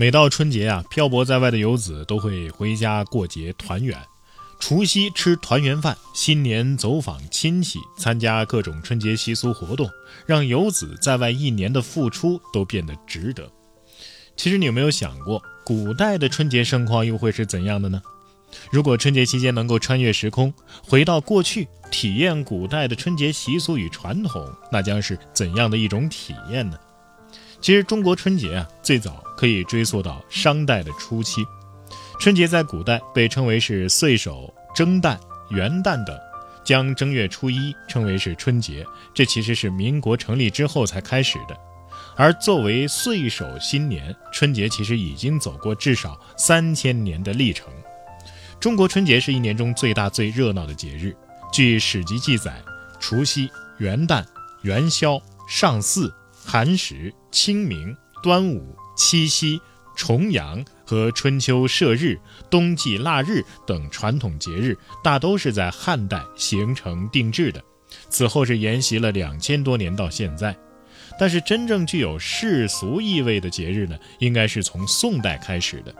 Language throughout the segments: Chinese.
每到春节啊，漂泊在外的游子都会回家过节团圆。除夕吃团圆饭，新年走访亲戚，参加各种春节习俗活动，让游子在外一年的付出都变得值得。其实你有没有想过，古代的春节盛况又会是怎样的呢？如果春节期间能够穿越时空，回到过去，体验古代的春节习俗与传统，那将是怎样的一种体验呢？其实中国春节啊，最早可以追溯到商代的初期。春节在古代被称为是岁首、蒸诞、元旦等，将正月初一称为是春节，这其实是民国成立之后才开始的。而作为岁首新年，春节其实已经走过至少三千年的历程。中国春节是一年中最大最热闹的节日。据史籍记载，除夕、元旦、元宵、上巳、寒食、清明、端午、七夕。重阳和春秋社日、冬季腊日等传统节日，大都是在汉代形成定制的，此后是沿袭了两千多年到现在。但是真正具有世俗意味的节日呢，应该是从宋代开始的。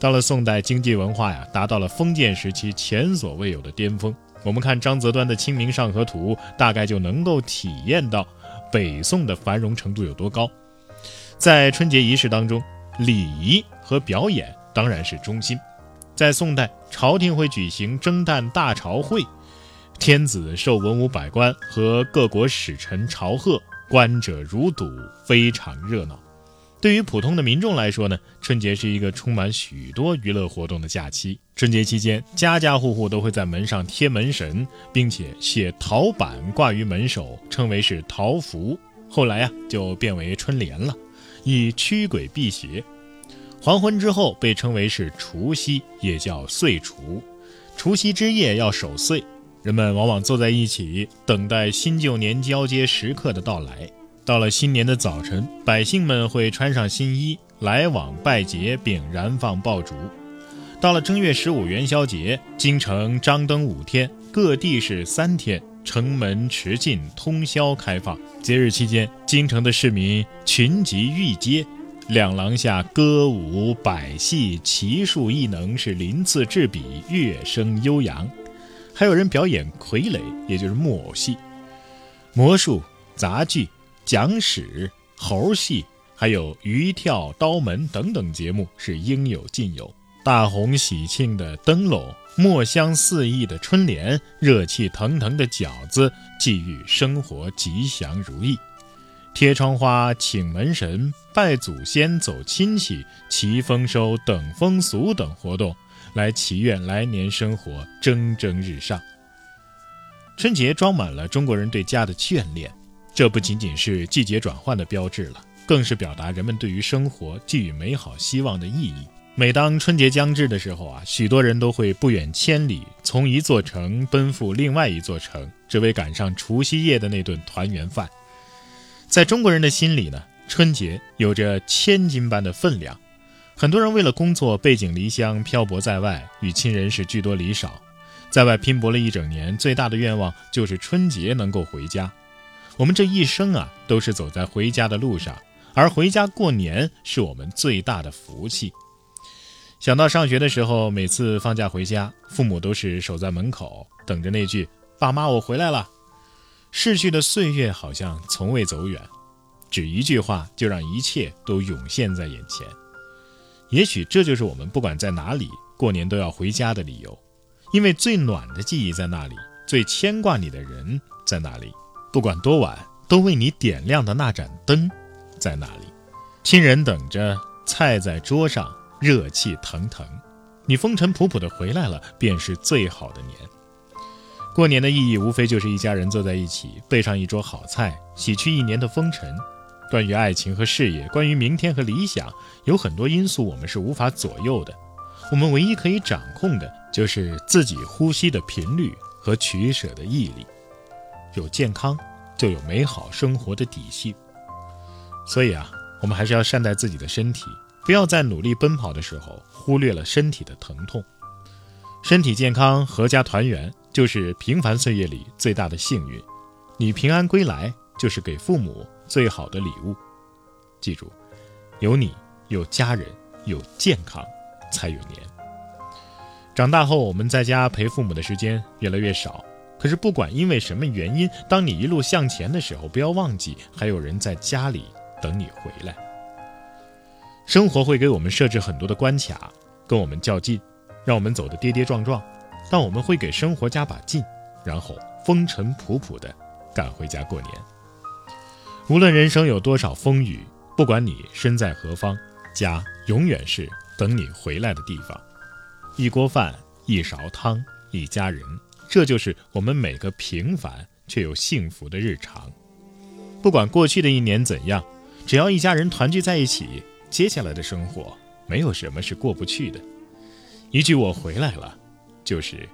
到了宋代，经济文化呀达到了封建时期前所未有的巅峰。我们看张择端的《清明上河图》，大概就能够体验到北宋的繁荣程度有多高。在春节仪式当中。礼仪和表演当然是中心。在宋代，朝廷会举行征旦大朝会，天子受文武百官和各国使臣朝贺，观者如堵，非常热闹。对于普通的民众来说呢，春节是一个充满许多娱乐活动的假期。春节期间，家家户户都会在门上贴门神，并且写桃板挂于门首，称为是桃符。后来呀，就变为春联了。以驱鬼辟邪，黄昏之后被称为是除夕，也叫岁除。除夕之夜要守岁，人们往往坐在一起，等待新旧年交接时刻的到来。到了新年的早晨，百姓们会穿上新衣，来往拜节，并燃放爆竹。到了正月十五元宵节，京城张灯五天，各地是三天。城门持禁，通宵开放。节日期间，京城的市民群集御街，两廊下歌舞百戏，奇术异能是鳞次栉比，乐声悠扬。还有人表演傀儡，也就是木偶戏、魔术、杂剧、讲史、猴戏，还有鱼跳、刀门等等节目是应有尽有。大红喜庆的灯笼。墨香四溢的春联，热气腾腾的饺子，寄予生活吉祥如意。贴窗花、请门神、拜祖先、走亲戚、祈丰收等风俗等活动，来祈愿来年生活蒸蒸日上。春节装满了中国人对家的眷恋，这不仅仅是季节转换的标志了，更是表达人们对于生活寄予美好希望的意义。每当春节将至的时候啊，许多人都会不远千里，从一座城奔赴另外一座城，只为赶上除夕夜的那顿团圆饭。在中国人的心里呢，春节有着千金般的分量。很多人为了工作背井离乡，漂泊在外，与亲人是聚多离少，在外拼搏了一整年，最大的愿望就是春节能够回家。我们这一生啊，都是走在回家的路上，而回家过年是我们最大的福气。想到上学的时候，每次放假回家，父母都是守在门口等着那句“爸妈，我回来了”。逝去的岁月好像从未走远，只一句话就让一切都涌现在眼前。也许这就是我们不管在哪里过年都要回家的理由，因为最暖的记忆在那里，最牵挂你的人在那里，不管多晚都为你点亮的那盏灯在那里，亲人等着，菜在桌上。热气腾腾，你风尘仆仆的回来了，便是最好的年。过年的意义无非就是一家人坐在一起，备上一桌好菜，洗去一年的风尘。关于爱情和事业，关于明天和理想，有很多因素我们是无法左右的。我们唯一可以掌控的，就是自己呼吸的频率和取舍的毅力。有健康，就有美好生活的底气。所以啊，我们还是要善待自己的身体。不要在努力奔跑的时候忽略了身体的疼痛。身体健康、阖家团圆，就是平凡岁月里最大的幸运。你平安归来，就是给父母最好的礼物。记住，有你有家人，有健康，才有年。长大后，我们在家陪父母的时间越来越少。可是，不管因为什么原因，当你一路向前的时候，不要忘记还有人在家里等你回来。生活会给我们设置很多的关卡，跟我们较劲，让我们走得跌跌撞撞。但我们会给生活加把劲，然后风尘仆仆地赶回家过年。无论人生有多少风雨，不管你身在何方，家永远是等你回来的地方。一锅饭，一勺汤，一家人。这就是我们每个平凡却又幸福的日常。不管过去的一年怎样，只要一家人团聚在一起，接下来的生活没有什么是过不去的。一句“我回来了”，就是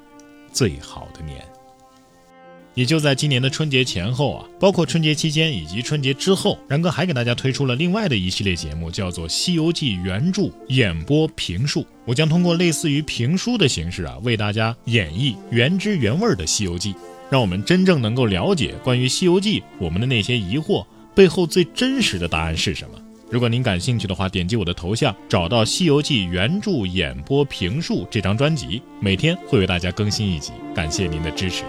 最好的年。也就在今年的春节前后啊，包括春节期间以及春节之后，然哥还给大家推出了另外的一系列节目，叫做《西游记原著演播评述》。我将通过类似于评书的形式啊，为大家演绎原汁原味的《西游记》，让我们真正能够了解关于《西游记》我们的那些疑惑背后最真实的答案是什么。如果您感兴趣的话，点击我的头像，找到《西游记原著演播评述》这张专辑，每天会为大家更新一集。感谢您的支持。